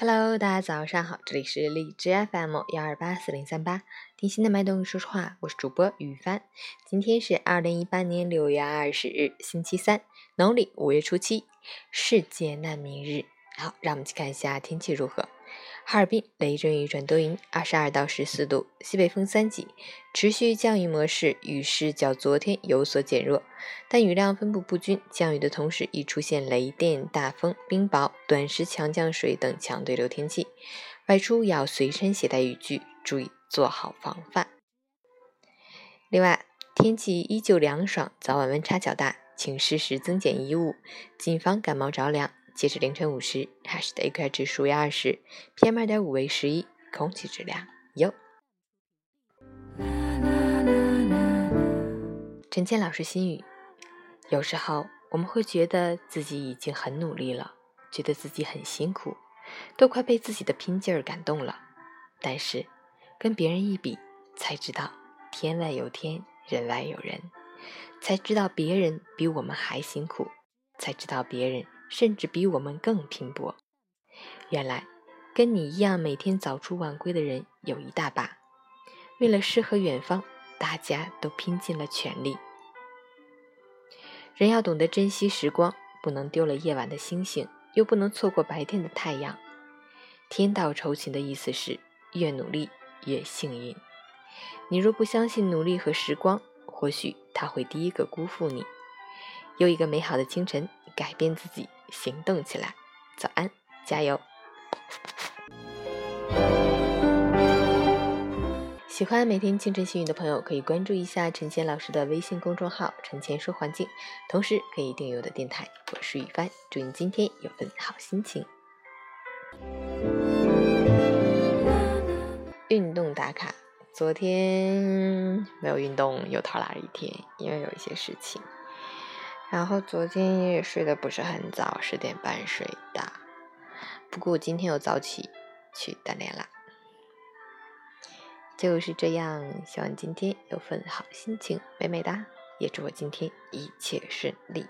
Hello，大家早上好，这里是荔枝 FM 幺二八四零三八，听心的脉动，说实话，我是主播雨帆。今天是二零一八年六月二十日，星期三，农历五月初七，世界难民日。好，让我们去看一下天气如何。哈尔滨雷阵雨转多云，二十二到十四度，西北风三级，持续降雨模式，雨势较昨天有所减弱，但雨量分布不均，降雨的同时易出现雷电、大风、冰雹、短时强降水等强对流天气，外出要随身携带雨具，注意做好防范。另外，天气依旧凉爽，早晚温差较大，请适时增减衣物，谨防感冒着凉。截止凌晨五时，海市的 AQI 指数为二十，PM 二点五为十一，空气质量优。陈倩老师心语：有时候我们会觉得自己已经很努力了，觉得自己很辛苦，都快被自己的拼劲儿感动了。但是跟别人一比，才知道天外有天，人外有人，才知道别人比我们还辛苦，才知道别人。甚至比我们更拼搏。原来，跟你一样每天早出晚归的人有一大把。为了诗和远方，大家都拼尽了全力。人要懂得珍惜时光，不能丢了夜晚的星星，又不能错过白天的太阳。天道酬勤的意思是，越努力越幸运。你若不相信努力和时光，或许他会第一个辜负你。又一个美好的清晨，改变自己。行动起来，早安，加油！喜欢每天清晨幸运的朋友，可以关注一下陈谦老师的微信公众号“陈谦说环境”，同时可以订阅我的电台。我是雨帆，祝你今天有份好心情。运动打卡，昨天没有运动，又偷懒了一天，因为有一些事情。然后昨天也睡得不是很早，十点半睡的。不过我今天又早起去锻炼啦，就是这样。希望今天有份好心情，美美哒！也祝我今天一切顺利。